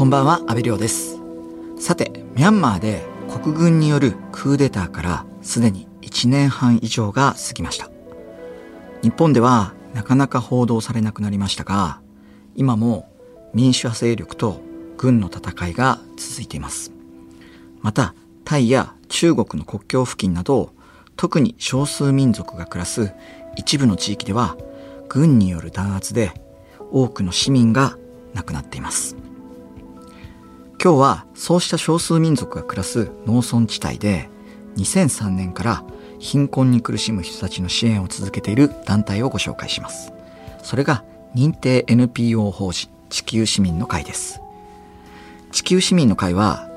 こんばんは、安倍亮です。さて、ミャンマーで国軍によるクーデターからすでに1年半以上が過ぎました。日本ではなかなか報道されなくなりましたが、今も民主派勢力と軍の戦いが続いています。また、タイや中国の国境付近など、特に少数民族が暮らす一部の地域では、軍による弾圧で多くの市民が亡くなっています。今日はそうした少数民族が暮らす農村地帯で2003年から貧困に苦しむ人たちの支援を続けている団体をご紹介します。それが認定 NPO 法人地球市民の会です。地球市民の会は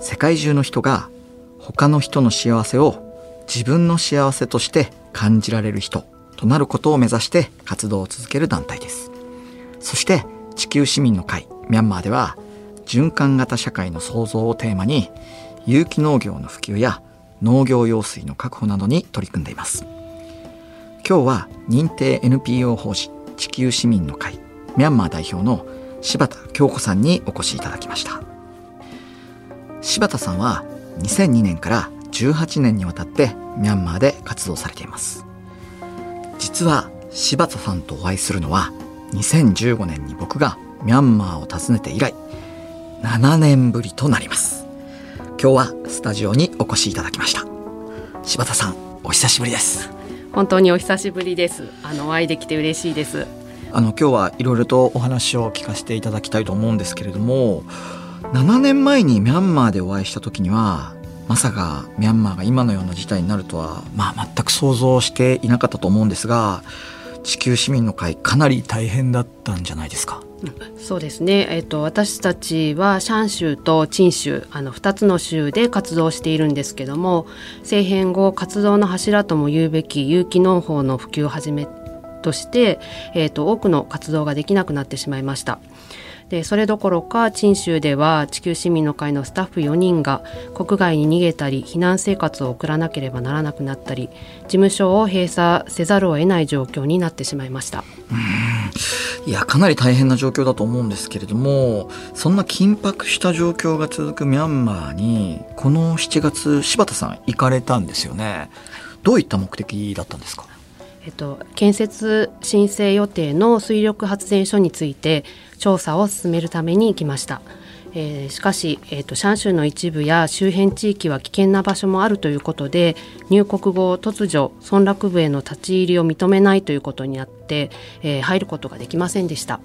世界中の人が他の人の幸せを自分の幸せとして感じられる人となることを目指して活動を続ける団体です。そして地球市民の会ミャンマーでは循環型社会の創造をテーマに有機農業の普及や農業用水の確保などに取り組んでいます。今日は認定 NPO 法人地球市民の会ミャンマー代表の柴田京子さんにお越しいただきました。柴田さんは2002年から18年にわたってミャンマーで活動されています。実は柴田さんとお会いするのは2015年に僕がミャンマーを訪ねて以来7年ぶりとなります今日はスタジオにお越しいただきました柴田さんお久しぶりです本当にお久しぶりです。あのお会いできて嬉しいです。あの今日はいろいろとお話を聞かせていただきたいと思うんですけれども7年前にミャンマーでお会いした時にはまさかミャンマーが今のような事態になるとは、まあ、全く想像していなかったと思うんですが地球市民の会かなり大変だったんじゃないですかそうですね。えっ、と私たちはシャン州とチン州あの二つの州で活動しているんですけども、政変後活動の柱とも言うべき有機農法の普及をはじめとして、えっ、と多くの活動ができなくなってしまいました。でそれどころか陳州では地球市民の会のスタッフ4人が国外に逃げたり避難生活を送らなければならなくなったり事務所を閉鎖せざるを得ない状況になってしまいました。いやかなり大変な状況だと思うんですけれどもそんな緊迫した状況が続くミャンマーにこの7月柴田さん行かれたんですよねどういった目的だったんですか？えっと、建設申請予定の水力発電所について調査を進めるために行きました。えーしかし、えっと、シャン州の一部や周辺地域は危険な場所もあるということで入国後突如村落部への立ち入りを認めないということになって、えー入ることができませんでした。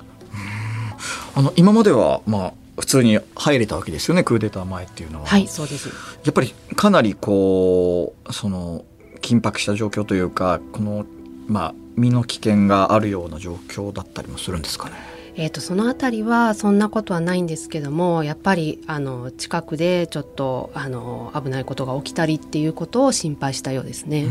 あの今まではまあ普通に入れたわけですよねクーデター前っていうのは。はいそうですやっぱりかなりこうその緊迫した状況というかこのまあ身の危険があるような状況だったりもするんですかね。えー、とそのあたりはそんなことはないんですけどもやっぱりあの近くでちょっとあの危ないことが起きたりっていうことを心配したようですね。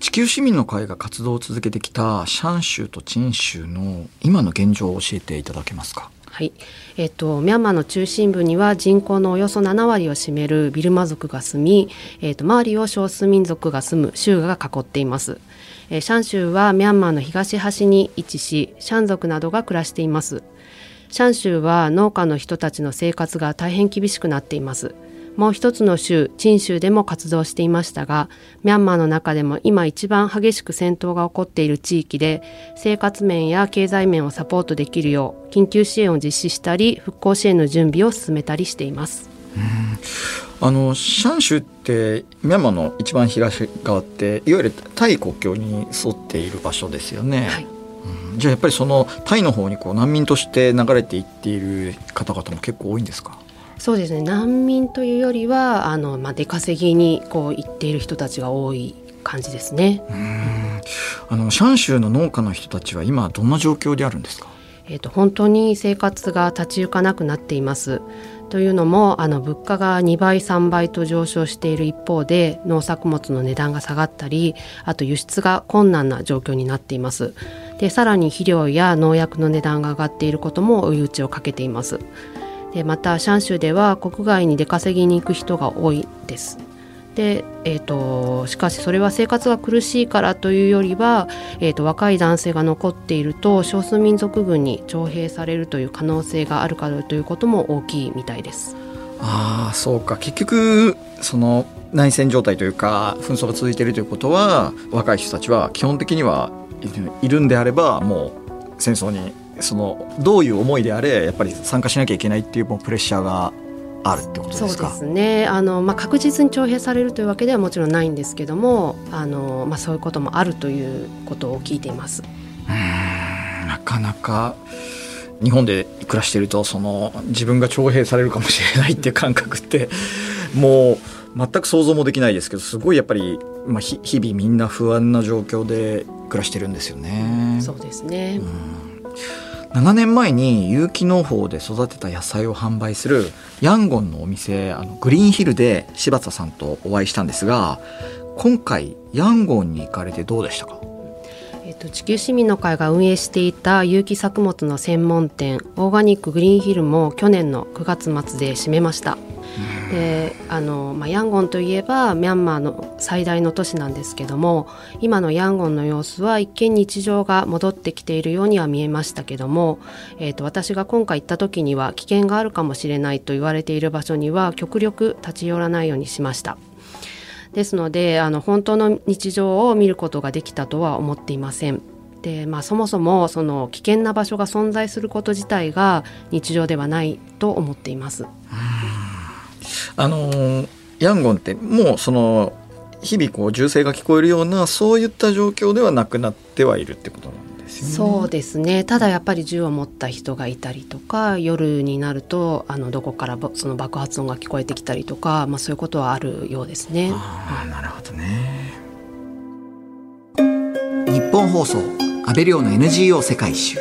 地球市民の会が活動を続けてきたシャン州とチン州の今の現状を教えていただけますか？はい、えっとミャンマーの中心部には人口のおよそ7割を占めるビルマ族が住み、えっと周りを少数民族が住む州が囲っています。えーシャン州はミャンマーの東端に位置し、シャン族などが暮らしています。シャン州は農家の人たちの生活が大変厳しくなっています。もう一つの州、チン州でも活動していましたが、ミャンマーの中でも今一番激しく戦闘が起こっている地域で、生活面や経済面をサポートできるよう、緊急支援を実施したり、復興支援の準備を進めたりしています。あのシャン州ってミャンマーの一番東側っていわゆるタイ国境に沿っている場所ですよね。はい。うん。じゃあやっぱりそのタイの方にこう難民として流れていっている方々も結構多いんですか？そうですね、難民というよりは、あの、まあ、出稼ぎにこう行っている人たちが多い感じですね。うん。あのシャン州の農家の人たちは今どんな状況であるんですか？えー、と本当に生活が立ち行かなくなっています。というのもあの物価が2倍3倍と上昇している一方で農作物の値段が下がったりあと輸出が困難な状況になっています。でさらに肥料や農薬の値段が上がっていることも追い打ちをかけています。でまたシャン州では国外に出稼ぎに行く人が多いです。で、えーと、しかしそれは生活が苦しいからというよりは、えーと、若い男性が残っていると少数民族軍に徴兵されるという可能性があるからということも大きいみたいです。ああそうか結局その内戦状態というか紛争が続いているということは若い人たちは基本的にはいるんであればもう戦争にそのどういう思いであれやっぱり参加しなきゃいけないっていうもうプレッシャーがあるってことですか？そうですねあの、まあ、確実に徴兵されるというわけではもちろんないんですけどもあの、まあ、そういうこともあるということを聞いています。うんなかなか日本で暮らしているとその自分が徴兵されるかもしれないっていう感覚ってもう全く想像もできないですけどすごいやっぱり、まあ、日々みんな不安な状況で暮らしてるんですよね。そうですね、うん7年前に有機農法で育てた野菜を販売するヤンゴンのお店あのグリーンヒルで柴田さんとお会いしたんですが今回ヤンゴンに行かれてどうでしたか？えっと、地球市民の会が運営していた有機作物の専門店オーガニックグリーンヒルも去年の9月末で閉めました。であの、まあ、ヤンゴンといえばミャンマーの最大の都市なんですけども今のヤンゴンの様子は一見日常が戻ってきているようには見えましたけども、えーと、私が今回行った時には危険があるかもしれないと言われている場所には極力立ち寄らないようにしました。ですのであの本当の日常を見ることができたとは思っていません。でまあ、そもそもその危険な場所が存在すること自体が日常ではないと思っています。あのヤンゴンってもうその日々こう銃声が聞こえるようなそういった状況ではなくなってはいるってことなんですよね。そうですねただやっぱり銃を持った人がいたりとか夜になるとあのどこからその爆発音が聞こえてきたりとか、まあ、そういうことはあるようですね。あなるほどね日本放送安倍亮の NGO 世界一周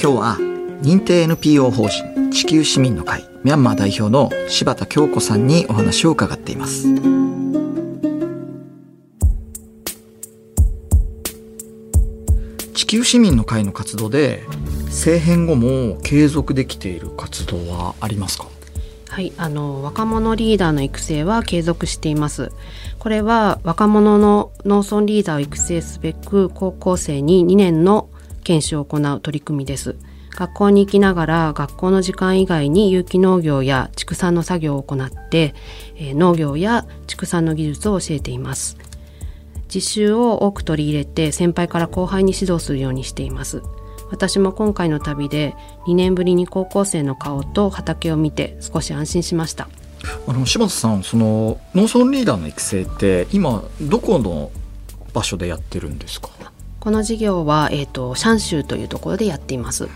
今日は認定 NPO 法人地球市民の会ミャンマー代表の柴田京子さんにお話を伺っています地球市民の会の活動で政変後も継続できている活動はありますか？はい、あの若者リーダーの育成は継続しています。これは若者の農村リーダーを育成すべく高校生に2年の研修を行う取り組みです。学校に行きながら学校の時間以外に有機農業や畜産の作業を行って、えー、農業や畜産の技術を教えています。実習を多く取り入れて先輩から後輩に指導するようにしています。私も今回の旅で2年ぶりに高校生の顔と畑を見て少し安心しました。あの柴田さんその農村リーダーの育成って今どこの場所でやってるんですか？この事業は、えーと、シャン州というところでやっています。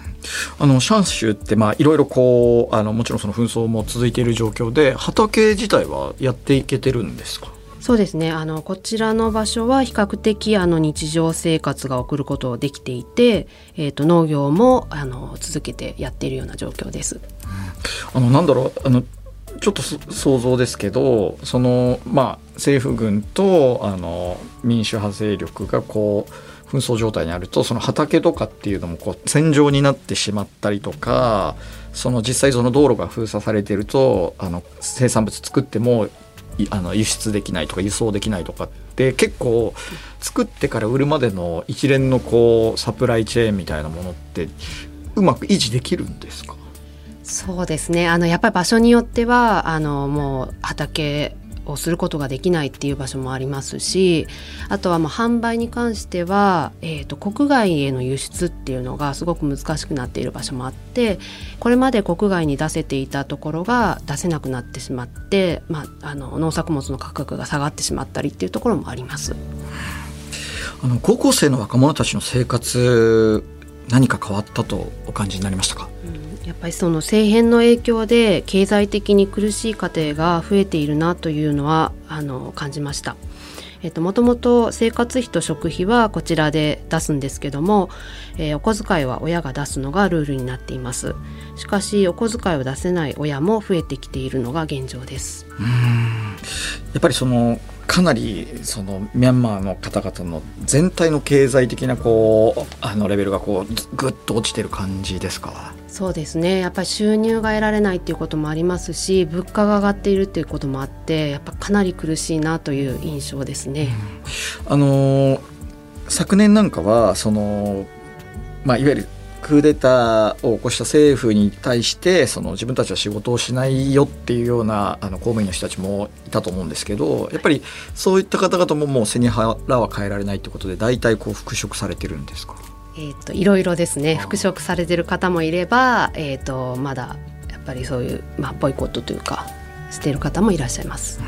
あのシャン州ってまあいろいろこうあのもちろんその紛争も続いている状況で畑自体はやっていけてるんですか？そうですねあのこちらの場所は比較的あの日常生活が送ることができていて、えーと、農業もあの続けてやっているような状況です。あのなんだろうあのちょっと想像ですけどそのまあ政府軍とあの民主派勢力がこう紛争状態にあるとその畑とかっていうのもこう戦場になってしまったりとかその実際その道路が封鎖されてるとあの生産物作ってもあの輸出できないとか輸送できないとかって結構作ってから売るまでの一連のこうサプライチェーンみたいなものってうまく維持できるんですか？そうですね。あのやっぱり場所によってはあのもう畑をすることができないっていう場所もありますしあとはもう販売に関しては、えーと、国外への輸出っていうのがすごく難しくなっている場所もあってこれまで国外に出せていたところが出せなくなってしまって、まあ、あの農作物の価格が下がってしまったりっていうところもあります。あの高校生の若者たちの生活何か変わったとお感じになりましたか、うんやっぱりその政変の影響で経済的に苦しい家庭が増えているなというのはあの感じました。えっと、もともと生活費と食費はこちらで出すんですけども、えー、お小遣いは親が出すのがルールになっています。しかしお小遣いを出せない親も増えてきているのが現状です。うん。やっぱりそのかなりそのミャンマーの方々の全体の経済的なこうあのレベルがこうぐっと落ちてる感じですか？そうですね。やっぱり収入が得られないっていうこともありますし物価が上がっているっていうこともあってやっぱかなり苦しいなという印象ですね。うん、あの昨年なんかはその、まあ、いわゆるクーデターを起こした政府に対してその自分たちは仕事をしないよっていうようなあの公務員の人たちもいたと思うんですけどやっぱりそういった方々ももう背に腹は変えられないってことで大体こう復職されてるんですか？えーと、いろいろですね復職されてる方もいれば、えーと、まだやっぱりそういう、まあ、ボイコットというかしている方もいらっしゃいます。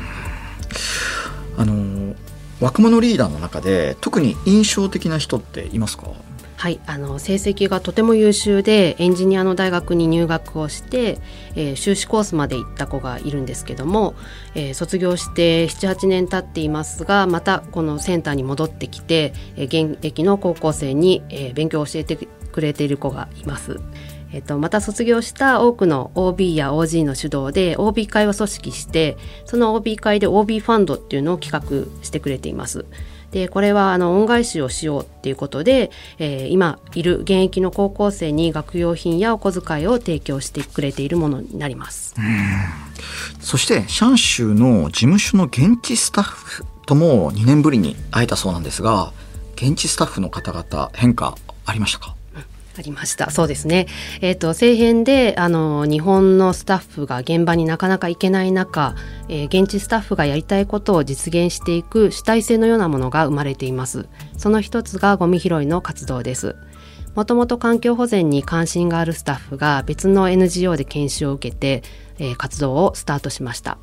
あの若者リーダーの中で特に印象的な人っていますか？はいあの成績がとても優秀でエンジニアの大学に入学をして、えー、修士コースまで行った子がいるんですけども、えー、卒業して78年経っていますがまたこのセンターに戻ってきて、えー、現役の高校生に、えー、勉強を教えてくれている子がいます。えっと、また卒業した多くの OB や OG の主導で OB 会を組織してその OB 会で OB ファンドっていうのを企画してくれています。でこれはあの恩返しをしようっていうことで、えー、今いる現役の高校生に学用品やお小遣いを提供してくれているものになります。そしてシャン州の事務所の現地スタッフとも2年ぶりに会えたそうなんですが現地スタッフの方々変化ありましたか？ありました。そうですね。えっ、ー、と、政変で、あの、日本のスタッフが現場になかなか行けない中、えー、現地スタッフがやりたいことを実現していく主体性のようなものが生まれています。その一つがゴミ拾いの活動です。もともと環境保全に関心があるスタッフが別の NGO で研修を受けて、えー、活動をスタートしました。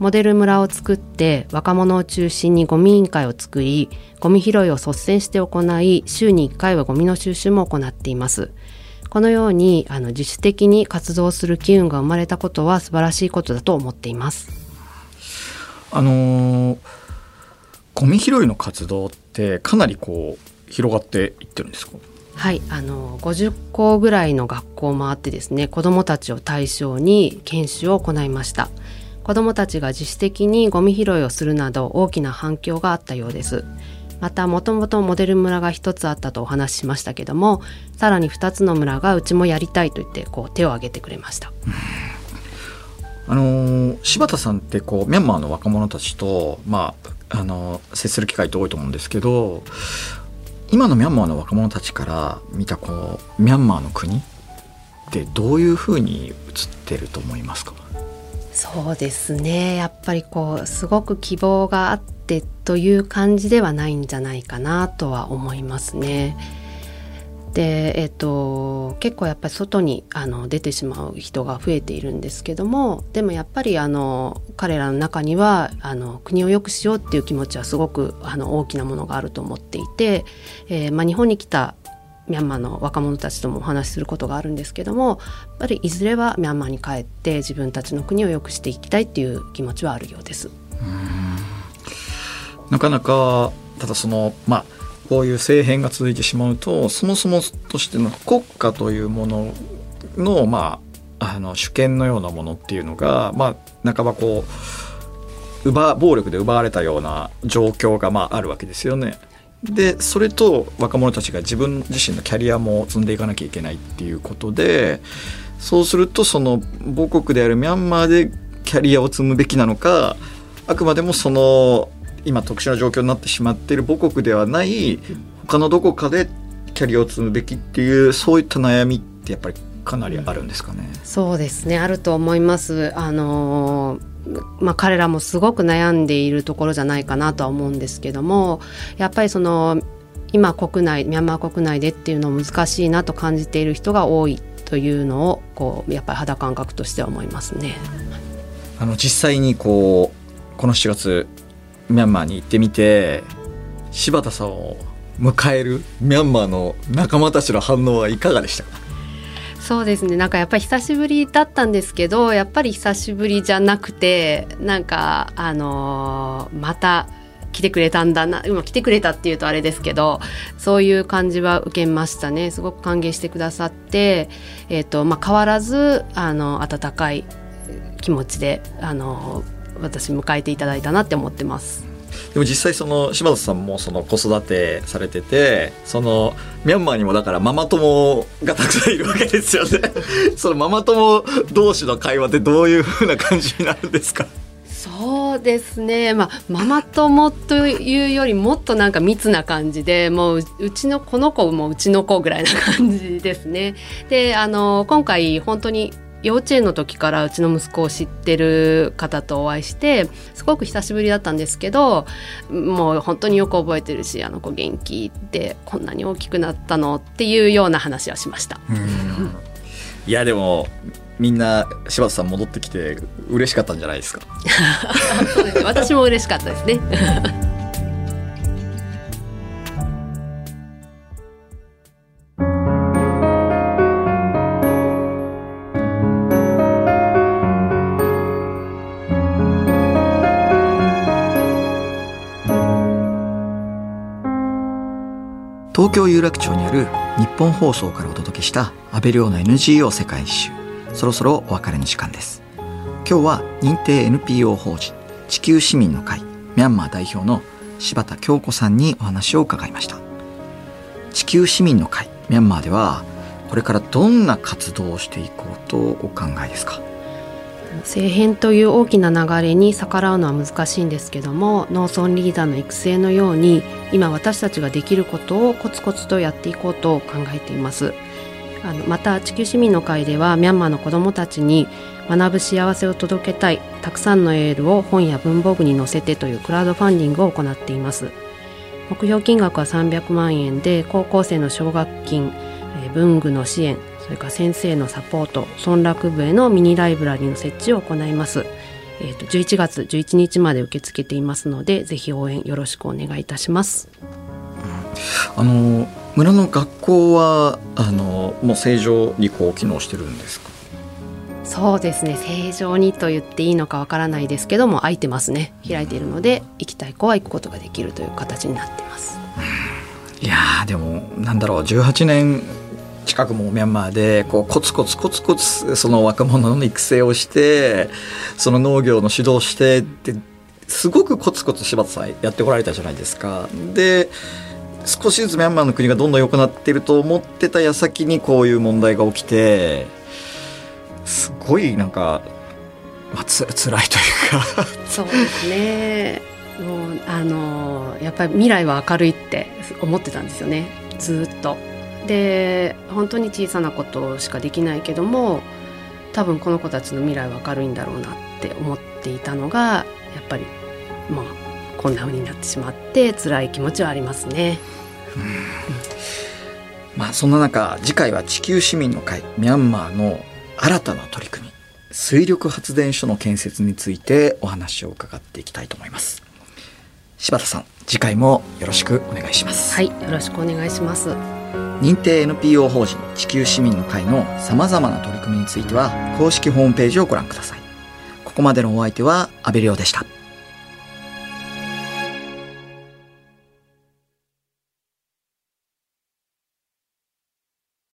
モデル村を作って若者を中心にゴミ委員会を作りゴミ拾いを率先して行い週に1回はゴミの収集も行っています。このようにあの自主的に活動する機運が生まれたことは素晴らしいことだと思っています。あのー、ゴミ拾いの活動ってかなりこう広がっていってるんですか？はいあの50校ぐらいの学校もあってですね子どもたちを対象に研修を行いました子どもたちが自主的にゴミ拾いをするなど大きな反響があったようですまたもともとモデル村が1つあったとお話ししましたけどもさらに2つの村がうちもやりたいと言ってこう手を挙げてくれました。あのー、柴田さんってこうミャンマーの若者たちと、まああのー、接する機会って多いと思うんですけど今のミャンマーの若者たちから見たこうミャンマーの国ってどういうふうに映ってると思いますか？そうですねやっぱりこうすごく希望があってという感じではないんじゃないかなとは思いますね。でえっと、結構やっぱり外にあの出てしまう人が増えているんですけどもでもやっぱりあの彼らの中にはあの国を良くしようっていう気持ちはすごくあの大きなものがあると思っていて、えーまあ、日本に来たミャンマーの若者たちともお話しすることがあるんですけどもやっぱりいずれはミャンマーに帰って自分たちの国を良くしていきたいっていう気持ちはあるようです。なかなかただそのまあこういう政変が続いてしまうとそもそもとしての国家というもののまああの主権のようなものっていうのがまあ半ばこう奪暴力で奪われたような状況がまああるわけですよね。でそれと若者たちが自分自身のキャリアも積んでいかなきゃいけないっていうことでそうするとその母国であるミャンマーでキャリアを積むべきなのかあくまでもその今特殊な状況になってしまっている母国ではない他のどこかでキャリアを積むべきっていうそういった悩みってやっぱりかなりあるんですかね。そうですねあると思います。あのーまあ、彼らもすごく悩んでいるところじゃないかなとは思うんですけどもやっぱりその今国内ミャンマー国内でっていうのを難しいなと感じている人が多いというのをこうやっぱり肌感覚としては思いますね。あの実際にこうこの7月ミャンマーに行ってみて柴田さんを迎えるミャンマーの仲間たちの反応はいかがでしたか？そうですねなんかやっぱり久しぶりだったんですけどやっぱり久しぶりじゃなくてなんかあのー、また来てくれたんだな今来てくれたっていうとあれですけどそういう感じは受けましたねすごく歓迎してくださって、えーとまあ、変わらずあの温かい気持ちであの私迎えていただいたなって思ってます。でも実際その柴田さんもその子育てされててそのミャンマーにもだからママ友がたくさんいるわけですよね。そのママ友同士の会話ってどういうふうな感じになるんですか？そうですね、まあ、ママ友というよりもっとなんか密な感じでもううちのこの子もうちの子ぐらいな感じですね。であの今回本当に幼稚園の時からうちの息子を知ってる方とお会いしてすごく久しぶりだったんですけどもう本当によく覚えてるしあの子元気でこんなに大きくなったのっていうような話はしました。いやでもみんな柴田さん戻ってきて嬉しかったんじゃないですか？そうです私も嬉しかったですね東京有楽町にある日本放送からお届けした安倍亮の NGO 世界一周。そろそろお別れの時間です。今日は認定 NPO 法人地球市民の会ミャンマー代表の柴田京子さんにお話を伺いました。地球市民の会ミャンマーではこれからどんな活動をしていこうとお考えですか？政変という大きな流れに逆らうのは難しいんですけども農村リーダーの育成のように今私たちができることをコツコツとやっていこうと考えています。あのまた地球市民の会ではミャンマーの子どもたちに学ぶ幸せを届けたいたくさんのエールを本や文房具に載せてというクラウドファンディングを行っています。目標金額は300万円で高校生の奨学金文具の支援それから先生のサポート村落部へのミニライブラリーの設置を行います。えーと、11月11日まで受け付けていますのでぜひ応援よろしくお願いいたします。あの村の学校はあのもう正常にこう機能してるんですか？そうですね正常にと言っていいのかわからないですけども空いてますね開いているので行きたい子は行くことができるという形になってます。いやでもなんだろう18年近くもミャンマーでこうコツコツコツコツその若者の育成をしてその農業の指導してってすごくコツコツ柴田さんやってこられたじゃないですか。で少しずつミャンマーの国がどんどん良くなってると思ってた矢先にこういう問題が起きてすごいなんか、まあ、つ辛いというかそうですねもうあのやっぱり未来は明るいって思ってたんですよねずっと。で本当に小さなことしかできないけども多分この子たちの未来は明るいんだろうなって思っていたのがやっぱりまあこんな風になってしまって辛い気持ちはありますね。まあそんな中次回は地球市民の会ミャンマーの新たな取り組み水力発電所の建設についてお話を伺っていきたいと思います。柴田さん次回もよろしくお願いします。はいよろしくお願いします認定 NPO 法人地球市民の会のさまざまな取り組みについては公式ホームページをご覧ください。ここまでのお相手は阿部亮でした。